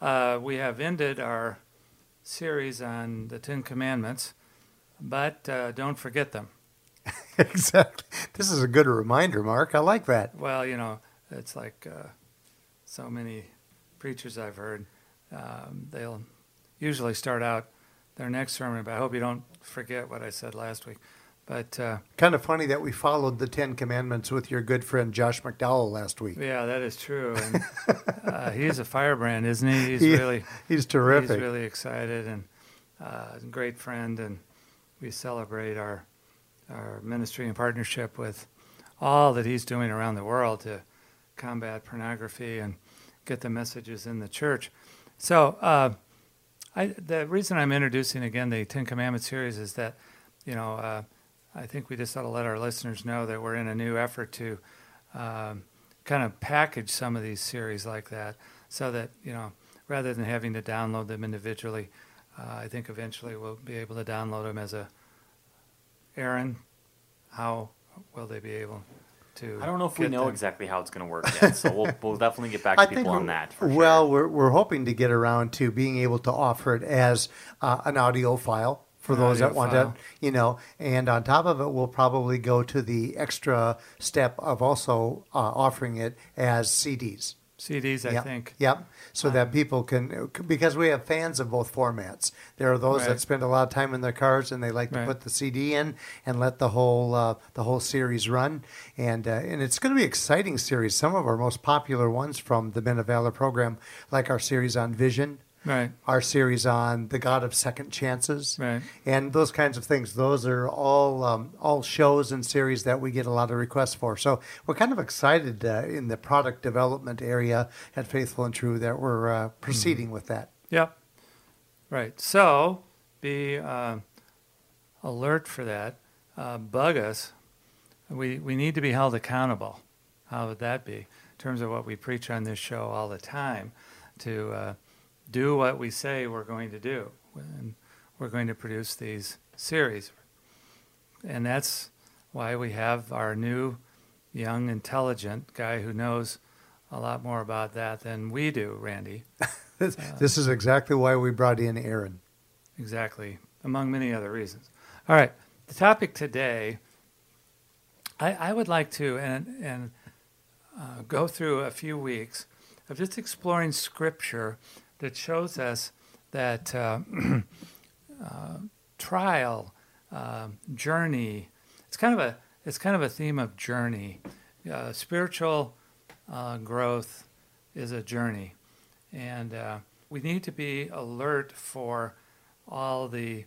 Uh, we have ended our series on the Ten Commandments, but uh, don't forget them. exactly. This is a good reminder, Mark. I like that. Well, you know, it's like uh, so many preachers I've heard. Um, they'll usually start out their next sermon, but I hope you don't forget what I said last week. But uh, kind of funny that we followed the Ten Commandments with your good friend Josh McDowell last week. Yeah, that is true. And uh, he's a firebrand, isn't he? He's he, really he's terrific. He's really excited and uh, a great friend, and we celebrate our our ministry and partnership with all that he's doing around the world to combat pornography and get the messages in the church. So, uh, I, the reason I'm introducing again the Ten Commandments series is that, you know, uh, I think we just ought to let our listeners know that we're in a new effort to um, kind of package some of these series like that, so that you know, rather than having to download them individually, uh, I think eventually we'll be able to download them as a. Aaron, how will they be able to? I don't know if we know them? exactly how it's going to work yet, so we'll, we'll definitely get back to I people on that. For sure. well, we're we're hoping to get around to being able to offer it as uh, an audio file for those that want file. to, you know. And on top of it, we'll probably go to the extra step of also uh, offering it as CDs. CDs, I Yep, think. Yep. So that people can, because we have fans of both formats. There are those Right. that spend a lot of time in their cars and they like to Right. put the CD in and let the whole uh, the whole series run. And uh, and it's going to be exciting series. Some of our most popular ones from the Men of Valor program, like our series on vision, Right. our series on the God of Second Chances, Right. and those kinds of things. Those are all um, all shows and series that we get a lot of requests for. So we're kind of excited uh, in the product development area at Faithful and True that we're uh, proceeding with that. Yep. Right. So be uh, alert for that. Uh, bug us. We we need to be held accountable. How would that be in terms of what we preach on this show all the time? To uh, do what we say we're going to do, and we're going to produce these series. And that's why we have our new, young, intelligent guy who knows a lot more about that than we do, Randy. This, this is exactly why we brought in Aaron. Exactly, among many other reasons. All right, the topic today, I, I would like to and and uh, go through a few weeks of just exploring scripture that shows us that uh, uh, trial, uh, journey. It's kind of a it's kind of a theme of journey. Uh, spiritual uh, growth is a journey, and uh, we need to be alert for all the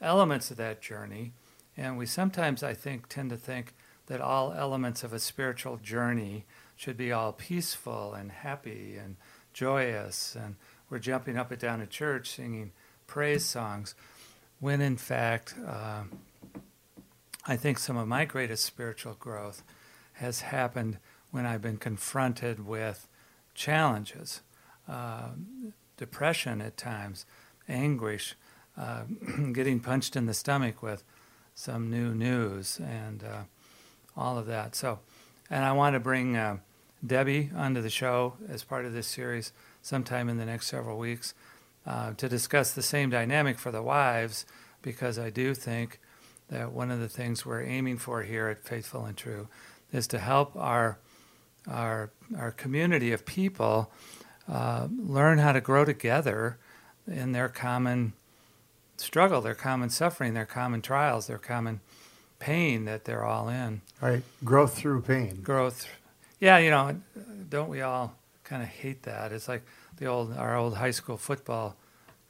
elements of that journey. And we sometimes, I think, tend to think that all elements of a spiritual journey should be all peaceful and happy and joyous. And we're jumping up and down at church singing praise songs, when in fact, uh, I think some of my greatest spiritual growth has happened when I've been confronted with challenges, uh, depression at times, anguish, uh, getting punched in the stomach with some new news, and uh, all of that. So, and I want to bring uh, Debbie onto the show as part of this series sometime in the next several weeks uh, to discuss the same dynamic for the wives, because I do think that one of the things we're aiming for here at Faithful and True is to help our our our community of people uh, learn how to grow together in their common struggle, their common suffering, their common trials, their common pain that they're all in. All right, growth through pain. Growth, yeah, you know, don't we all kind of hate that? It's like the old our old high school football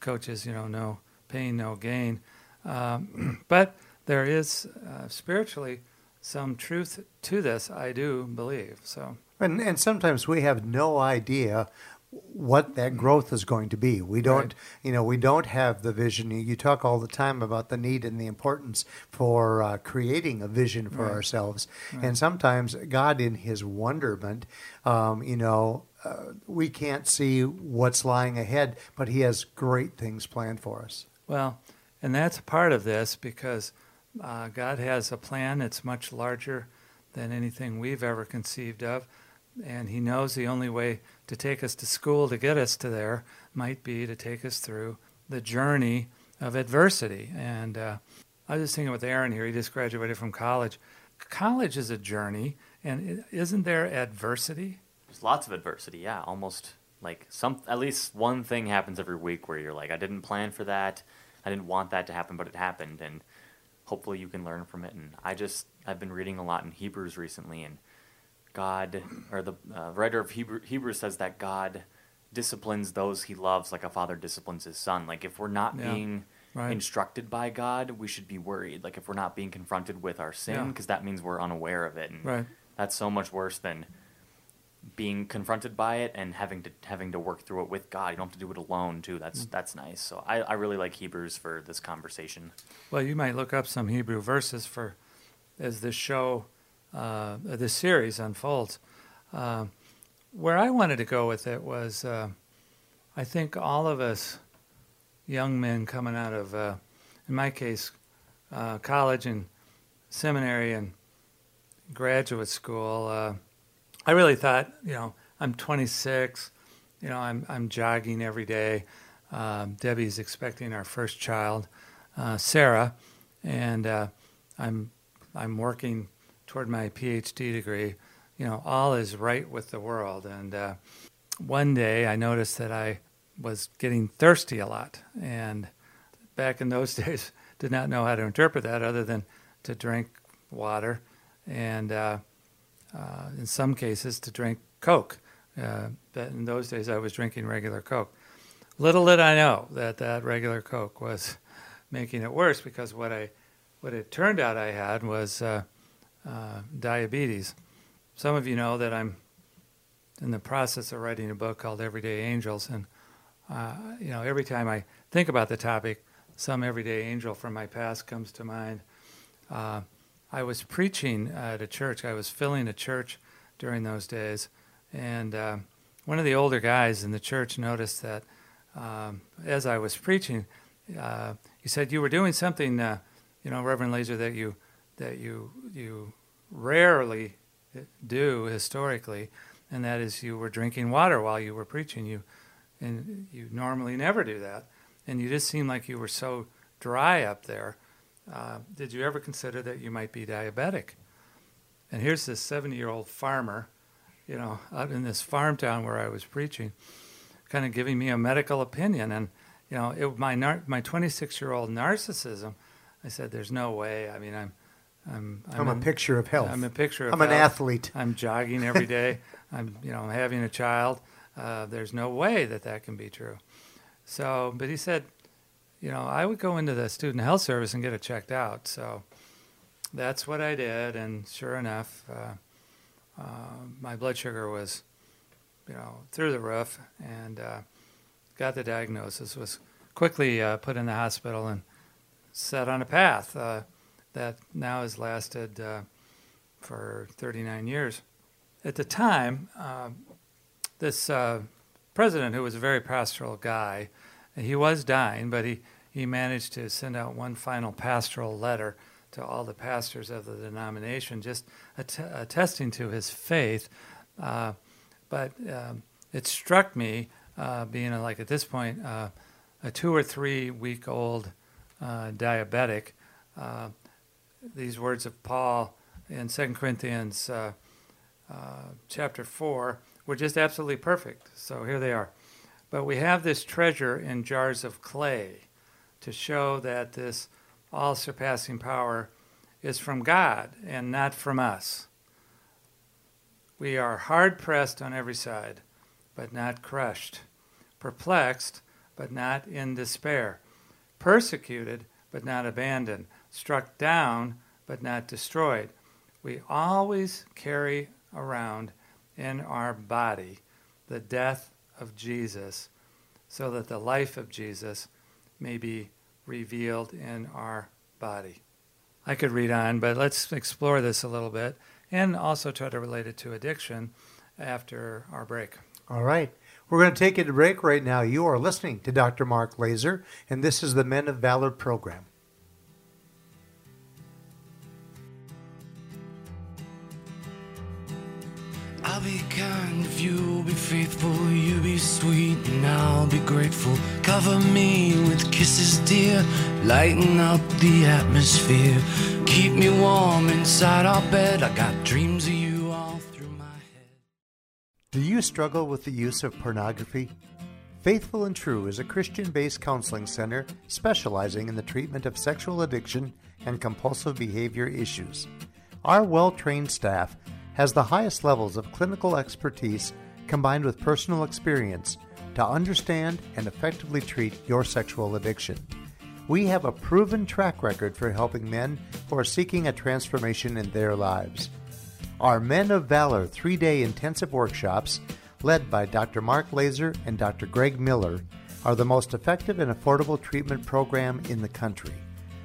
coaches, you know, no pain, no gain. Um, but there is uh, spiritually some truth to this, I do believe. So And, and sometimes we have no idea what that growth is going to be. We don't, Right. you know, we don't have the vision. You- talk all the time about the need and the importance for uh, creating a vision for Right. ourselves. And sometimes God, in His wonderment, um, you know, uh, we can't see what's lying ahead, but He has great things planned for us. Well, and that's part of this because uh, God has a plan that's much larger than anything we've ever conceived of. And He knows the only way to take us to school to get us to there might be to take us through the journey of adversity. And uh, I was just thinking with Aaron here, he just graduated from college. College is a journey, and isn't there adversity? Lots of adversity. Yeah, almost like some. At least one thing happens every week where you're like, I didn't plan for that. I didn't want that to happen, but it happened, and hopefully you can learn from it. And I just I've been reading a lot in Hebrews recently, and God or the uh, writer of Hebrew, Hebrews says that God disciplines those He loves like a father disciplines his son. Like if we're not Yeah, being right. instructed by God, we should be worried. Like if we're not being confronted with our sin, Yeah. because that means we're unaware of it. And Right. that's so much worse than being confronted by it and having to having to work through it with God. You don't have to do it alone too. That's that's nice. So I, I really like Hebrews for this conversation. Well, you might look up some Hebrew verses for as this show, uh, this series unfolds. Uh, where I wanted to go with it was, uh, I think all of us young men coming out of, uh, in my case, uh, college and seminary and graduate school. Uh, I really thought, you know, I'm 26. You know, I'm I'm jogging every day. Um, Debbie's expecting our first child, uh, Sarah, and uh, I'm I'm working toward my PhD degree. You know, all is right with the world. And uh, one day I noticed that I was getting thirsty a lot, and back in those days, did not know how to interpret that other than to drink water, and uh, in some cases to drink Coke. Uh, in those days, I was drinking regular Coke. Little did I know that that regular Coke was making it worse because what I, what it turned out I had was uh, uh, diabetes. Some of you know that I'm in the process of writing a book called Everyday Angels, and uh, you know every time I think about the topic, some everyday angel from my past comes to mind. Uh, I was preaching at a church. I was filling a church during those days, and uh, one of the older guys in the church noticed that um, as I was preaching, uh, he said, "You were doing something, uh, you know, Reverend Laaser, that you that you you rarely do historically, and that is you were drinking water while you were preaching. You and you normally never do that, and you just seemed like you were so dry up there. Uh, did you ever consider that you might be diabetic?" And here's this 70-year-old farmer, you know, out in this farm town where I was preaching, kind of giving me a medical opinion, and you know, it, my nar- my 26-year-old narcissism. I said, "There's no way. I mean, I'm." I'm, I'm, a in- picture of health. I'm a picture of I'm an athlete. I'm jogging every day. I'm, you know, having a child. Uh, there's no way that that can be true. So, but he said, you know, I would go into the student health service and get it checked out. So that's what I did, and sure enough, uh, uh, my blood sugar was, you know, through the roof, and uh, got the diagnosis. Was quickly uh, put in the hospital and set on a path uh, that now has lasted uh, for 39 years. At the time, this president, who was a very pastoral guy, he was dying, but he, he managed to send out one final pastoral letter to all the pastors of the denomination, just att- attesting to his faith. Uh, but um, it struck me, uh, being a, like at this point uh, a two or three week old uh, diabetic, uh, these words of Paul in 2 Corinthians uh, chapter 4 were just absolutely perfect. So here they are. But we have this treasure in jars of clay to show that this all surpassing power is from God and not from us. We are hard pressed on every side, but not crushed, perplexed, but not in despair, persecuted, but not abandoned, struck down, but not destroyed. We always carry around in our body the death of Jesus so that the life of Jesus may be revealed in our body. I could read on, but let's explore this a little bit and also try to relate it to addiction after our break. All right. We're going to take a break right now. You are listening to Dr. Mark Laaser, and this is the Men of Valor program. Kind if you be faithful, you be sweet, and I'll be grateful. Cover me with kisses, dear, lighten up the atmosphere. Keep me warm inside our bed. I got dreams of you all through my head. Do you struggle with the use of pornography? Faithful and True is a Christian based counseling center specializing in the treatment of sexual addiction and compulsive behavior issues. Our well trained staff has the highest levels of clinical expertise combined with personal experience to understand and effectively treat your sexual addiction. We have a proven track record for helping men who are seeking a transformation in their lives. Our Men of Valor three day intensive workshops, led by Dr. Mark Laaser and Dr. Greg Miller, are the most effective and affordable treatment program in the country.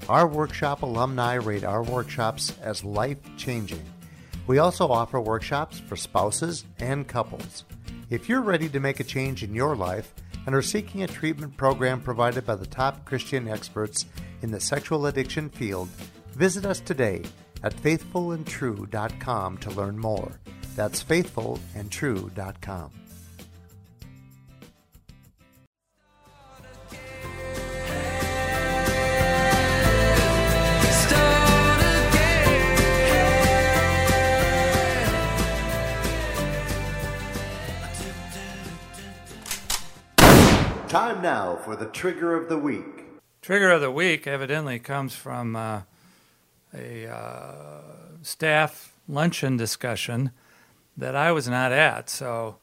Our workshop alumni rate our workshops as life changing. We also offer workshops for spouses and couples. If you're ready to make a change in your life and are seeking a treatment program provided by the top Christian experts in the sexual addiction field, visit us today at faithfulandtrue.com to learn more. That's faithfulandtrue.com. Time now for the trigger of the week. Trigger of the week evidently comes from uh, a uh, staff luncheon discussion that I was not at. So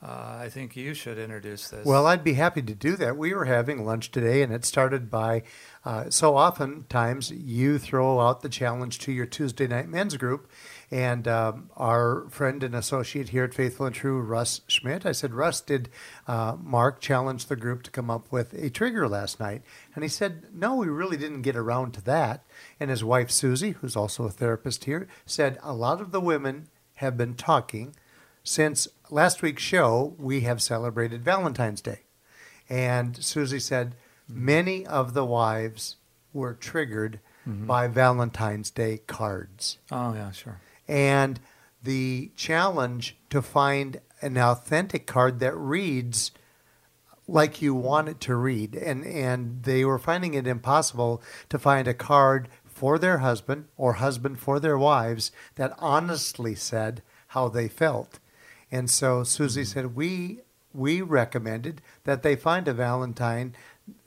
uh, I think you should introduce this. Well, I'd be happy to do that. We were having lunch today, and it started by uh, so oftentimes you throw out the challenge to your Tuesday night men's group. And um, our friend and associate here at Faithful and True, Russ Schmidt, I said, Russ, did uh, Mark challenge the group to come up with a trigger last night? And he said, No, we really didn't get around to that. And his wife, Susie, who's also a therapist here, said, A lot of the women have been talking since last week's show, we have celebrated Valentine's Day. And Susie said many of the wives were triggered by Valentine's Day cards. oh, yeah, sure. And the challenge to find an authentic card that reads like you want it to read. And, and they were finding it impossible to find a card for their husband or husband for their wives that honestly said how they felt. And so Susie mm-hmm. said, we, we recommended that they find a Valentine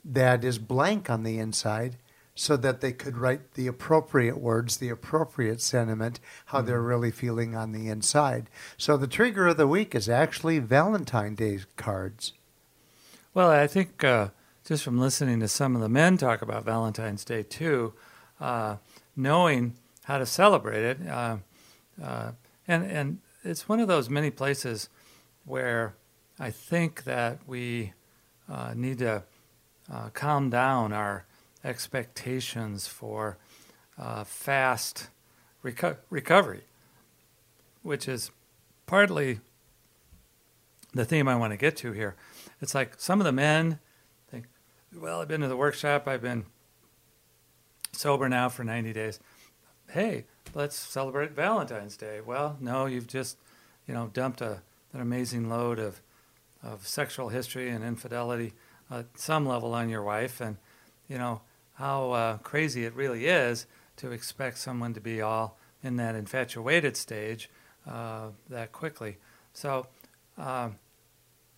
that is blank on the inside so that they could write the appropriate words, the appropriate sentiment, how they're really feeling on the inside. So the trigger of the week is actually Valentine Day cards. Well, I think uh, just from listening to some of the men talk about Valentine's Day too, uh, knowing how to celebrate it, uh, uh, and and it's one of those many places where I think that we uh, need to uh, calm down our expectations for uh, fast reco- recovery, which is partly the theme I want to get to here. It's like some of the men think, well, I've been to the workshop, I've been sober now for 90 days. Hey, let's celebrate Valentine's Day. Well, no, you've just, you know, dumped a, an amazing load of, of sexual history and infidelity at some level on your wife, and, you know, how uh, crazy it really is to expect someone to be all in that infatuated stage uh, that quickly. So, um,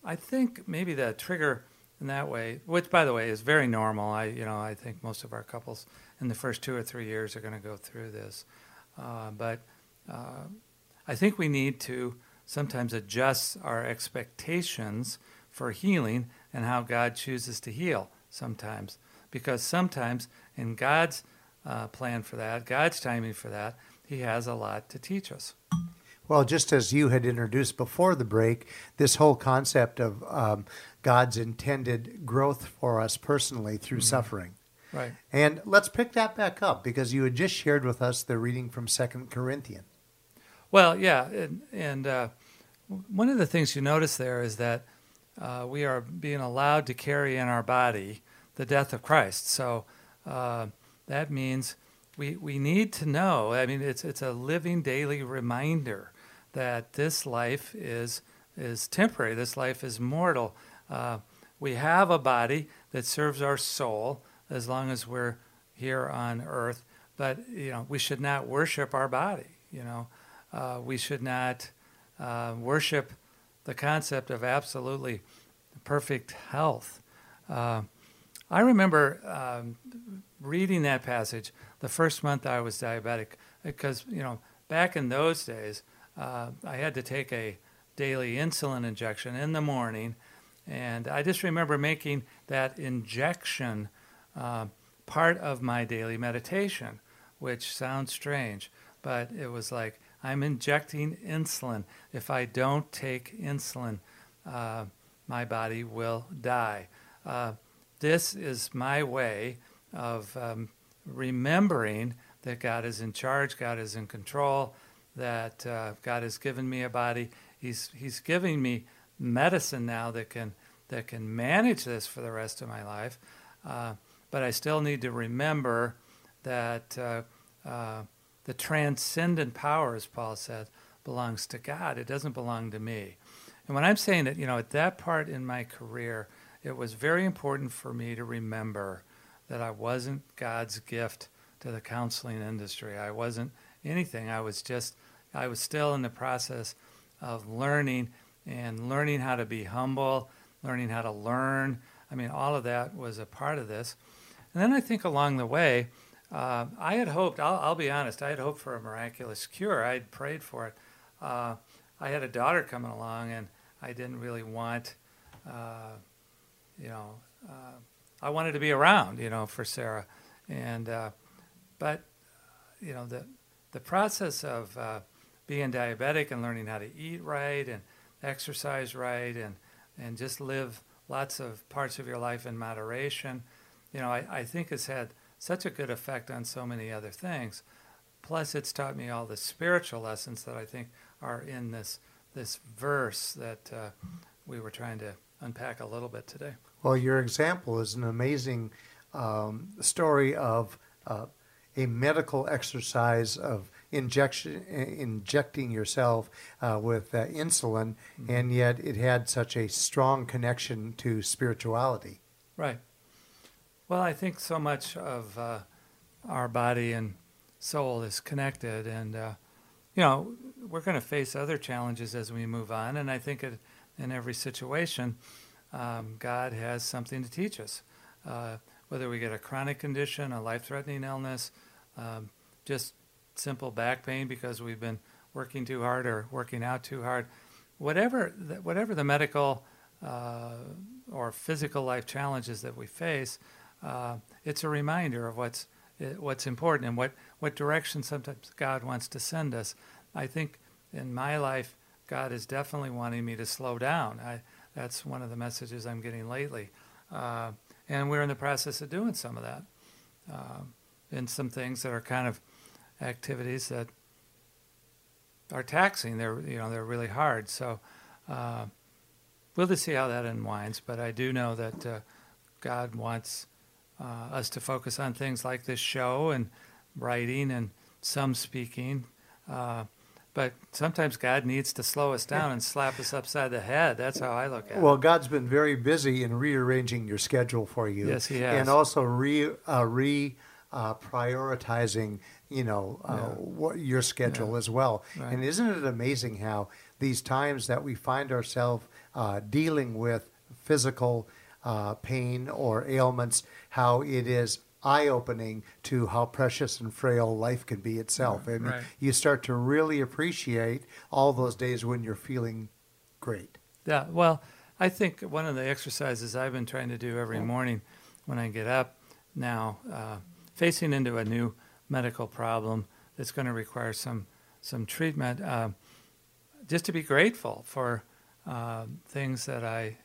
I think maybe the trigger in that way, which by the way is very normal. I, you know, I think most of our couples in the first two or three years are going to go through this, uh, but uh, I think we need to sometimes adjust our expectations for healing and how God chooses to heal. Sometimes, because sometimes in God's uh, plan for that, God's timing for that, He has a lot to teach us. Well, just as you had introduced before the break, this whole concept of um, God's intended growth for us personally through Mm-hmm. suffering. Right. And let's pick that back up because you had just shared with us the reading from Second Corinthians. Well, yeah, and, and uh, one of the things you notice there is that uh, we are being allowed to carry in our body the death of Christ. So uh, that means we we need to know. I mean, it's it's a living daily reminder that this life is is temporary. This life is mortal. Uh, we have a body that serves our soul as long as we're here on earth. But you know, we should not worship our body. You know, uh, we should not uh, worship the concept of absolutely perfect health. Uh, I remember um, reading that passage the first month I was diabetic because you know back in those days uh, I had to take a daily insulin injection in the morning, and I just remember making that injection uh, part of my daily meditation, which sounds strange, but it was like I'm injecting insulin. If I don't take insulin, uh, my body will die. This is my way of um, remembering that God is in charge, God is in control, that uh, God has given me a body. He's He's giving me medicine now that can that can manage this for the rest of my life. Uh, but I still need to remember that uh, uh, the transcendent power, as Paul said, belongs to God. It doesn't belong to me. And when I'm saying that, you know, at that part in my career, it was very important for me to remember that I wasn't God's gift to the counseling industry. I wasn't anything. I was just, I was still in the process of learning and learning how to be humble, learning how to learn. I mean, all of that was a part of this. And then I think along the way, uh, I had hoped, I'll, I'll, be honest, I had hoped for a miraculous cure. I had prayed for it. Uh, I had a daughter coming along, and I didn't really want, uh, you know, uh, I wanted to be around, you know, for Sarah. And, uh, but, you know, the, the process of uh, being diabetic and learning how to eat right and exercise right and, and just live lots of parts of your life in moderation, you know, I, I think has had such a good effect on so many other things. Plus, it's taught me all the spiritual lessons that I think are in this this verse that uh, we were trying to unpack a little bit today. Well, your example is an amazing um, story of uh, a medical exercise of injection, injecting yourself uh, with uh, insulin, mm-hmm. and yet it had such a strong connection to spirituality. Right. Well, I think so much of uh, our body and soul is connected, and uh, you know we're going to face other challenges as we move on. And I think it, in every situation, um, God has something to teach us. Uh, whether we get a chronic condition, a life-threatening illness, um, just simple back pain because we've been working too hard or working out too hard, whatever the, whatever the medical uh, or physical life challenges that we face, uh, it's a reminder of what's what's important and what, what direction sometimes God wants to send us. I think in my life, God is definitely wanting me to slow down. I, that's one of the messages I'm getting lately. Uh, and we're in the process of doing some of that. Uh, in some things that are kind of activities that are taxing. They're you know they're really hard. So uh, we'll just see how that unwinds. But I do know that uh, God wants uh, us to focus on things like this show and writing and some speaking. But sometimes God needs to slow us down and slap us upside the head. That's how I look at it. Well, God's been very busy in rearranging your schedule for you. Yes, He has. And also re uh, re uh, prioritizing, you know, uh, Yeah. what your schedule Yeah. as well. Right. And isn't it amazing how these times that we find ourselves uh, dealing with physical uh, pain or ailments, how it is eye-opening to how precious and frail life can be itself, and Right. you start to really appreciate all those days when you're feeling great. Yeah, well, I think one of the exercises I've been trying to do every morning when I get up now, uh, facing into a new medical problem that's going to require some some treatment. Uh, just to be grateful for uh, things that I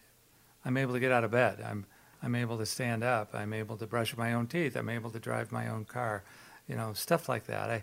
I'm able to get out of bed. I'm I'm able to stand up. I'm able to brush my own teeth. I'm able to drive my own car. You know, stuff like that. I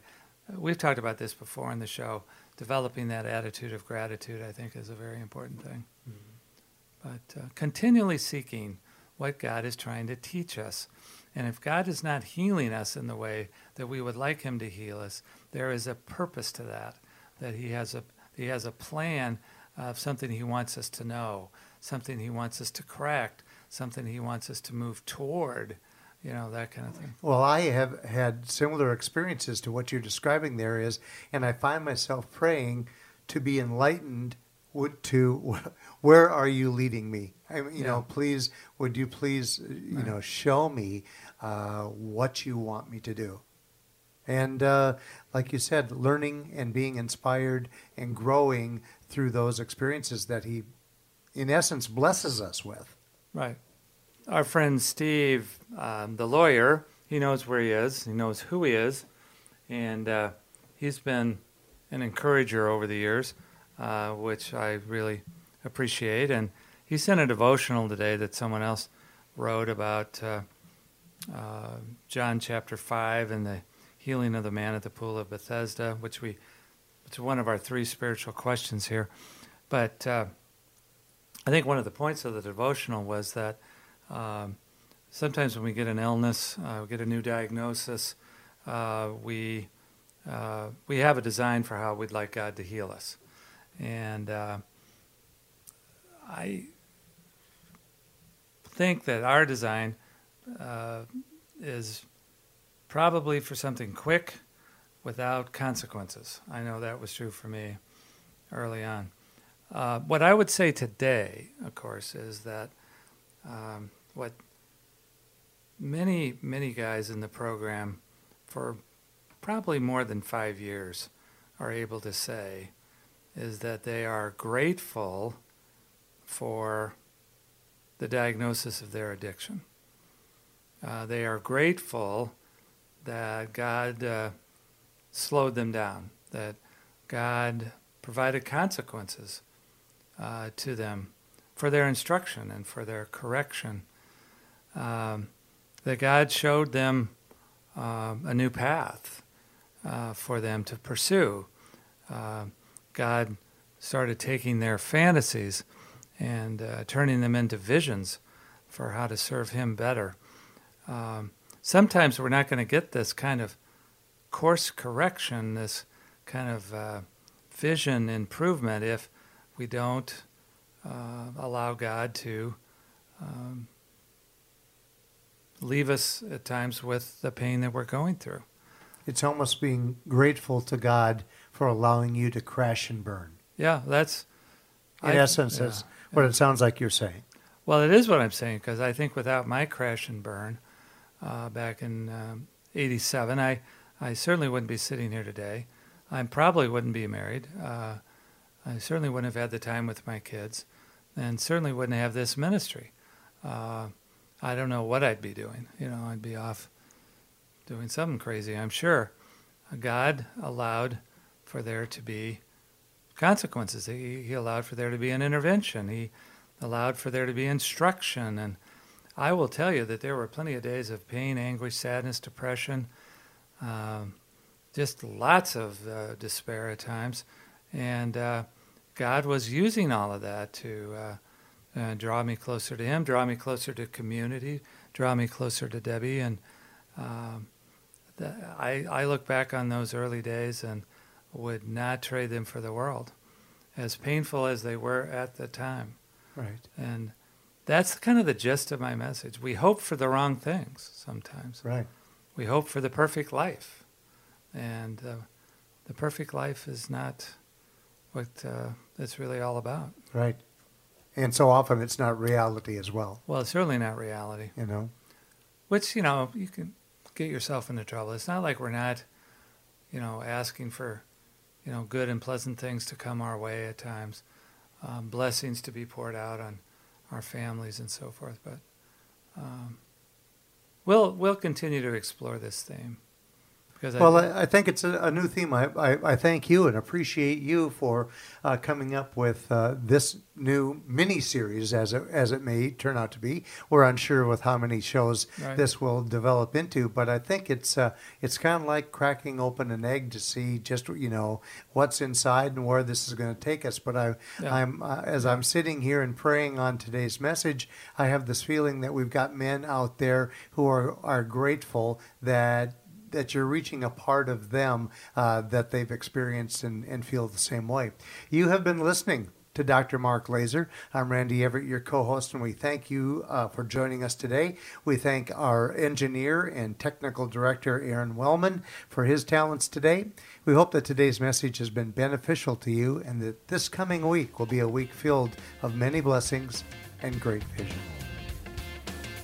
we've talked about this before in the show. Developing that attitude of gratitude, I think, is a very important thing. Mm-hmm. But uh, continually seeking what God is trying to teach us. And if God is not healing us in the way that we would like Him to heal us, there is a purpose to that. That He has a He has a plan of something He wants us to know, something He wants us to correct, something He wants us to move toward you know that kind of thing well i have had similar experiences to what you're describing there is and i find myself praying to be enlightened would to where are you leading me I mean, you yeah. know please would you please you right. know show me uh, what you want me to do and uh, like you said learning and being inspired and growing through those experiences that he in essence blesses us with right our friend Steve, um, the lawyer, he knows where he is, he knows who he is, and uh, he's been an encourager over the years, uh, which I really appreciate. And he sent a devotional today that someone else wrote about uh, uh John chapter 5 and the healing of the man at the pool of Bethesda, which we, it's one of our three spiritual questions here. But uh, I think one of the points of the devotional was that um, sometimes when we get an illness, uh, we get a new diagnosis, uh, we uh, we have a design for how we'd like God to heal us, and uh, I think that our design uh, is probably for something quick, without consequences. I know that was true for me early on. Uh, what I would say today, of course, is that um, what many, many guys in the program for probably more than five years are able to say is that they are grateful for the diagnosis of their addiction. Uh, they are grateful that God uh, slowed them down, that God provided consequences uh, to them for their instruction and for their correction. Um, that God showed them uh, a new path uh, for them to pursue. Uh, God started taking their fantasies and uh, turning them into visions for how to serve Him better. Um, sometimes we're not going to get this kind of course correction, this kind of uh, vision improvement, if we don't uh, allow God to um, leave us at times with the pain that we're going through. It's almost being grateful to God for allowing you to crash and burn. Yeah, that's. In I, essence, yeah, that's what yeah. it sounds like you're saying. Well, it is what I'm saying because I think without my crash and burn uh, back in um, 87, I, I certainly wouldn't be sitting here today. I probably wouldn't be married. Uh, I certainly wouldn't have had the time with my kids and certainly wouldn't have this ministry. Uh, I don't know what I'd be doing. You know, I'd be off doing something crazy, I'm sure. God allowed for there to be consequences. He, he allowed for there to be an intervention. He allowed for there to be instruction. And I will tell you that there were plenty of days of pain, anguish, sadness, depression, um, just lots of uh, despair at times. And uh, God was using all of that to uh, uh, draw me closer to Him, draw me closer to community, draw me closer to Debbie. And um, the, I, I look back on those early days and would not trade them for the world, as painful as they were at the time. Right. And that's kind of the gist of my message. We hope for the wrong things sometimes. Right. We hope for the perfect life. And uh, the perfect life is not what uh, it's really all about. Right. And so often it's not reality as well. Well, it's certainly not reality. You know? Which, you know, you can get yourself into trouble. It's not like we're not, you know, asking for, you know, good and pleasant things to come our way at times, um, blessings to be poured out on our families and so forth. But um, we'll we'll continue to explore this theme because Well, I, I, think it's a, a new theme. I, I, I thank you and appreciate you for uh, coming up with uh, this new mini series, as it, as it may turn out to be. We're unsure with how many shows Right. this will develop into, but I think it's uh, it's kind of like cracking open an egg to see just you know what's inside and where this is going to take us. But I, Yeah. I'm uh, as I'm sitting here and praying on today's message, I have this feeling that we've got men out there who are are grateful that that you're reaching a part of them uh, that they've experienced and, and feel the same way. You have been listening to Dr. Mark Laaser. I'm Randy Evert, your co host, and we thank you uh, for joining us today. We thank our engineer and technical director, Aaron Wellman, for his talents today. We hope that today's message has been beneficial to you and that this coming week will be a week filled of many blessings and great vision.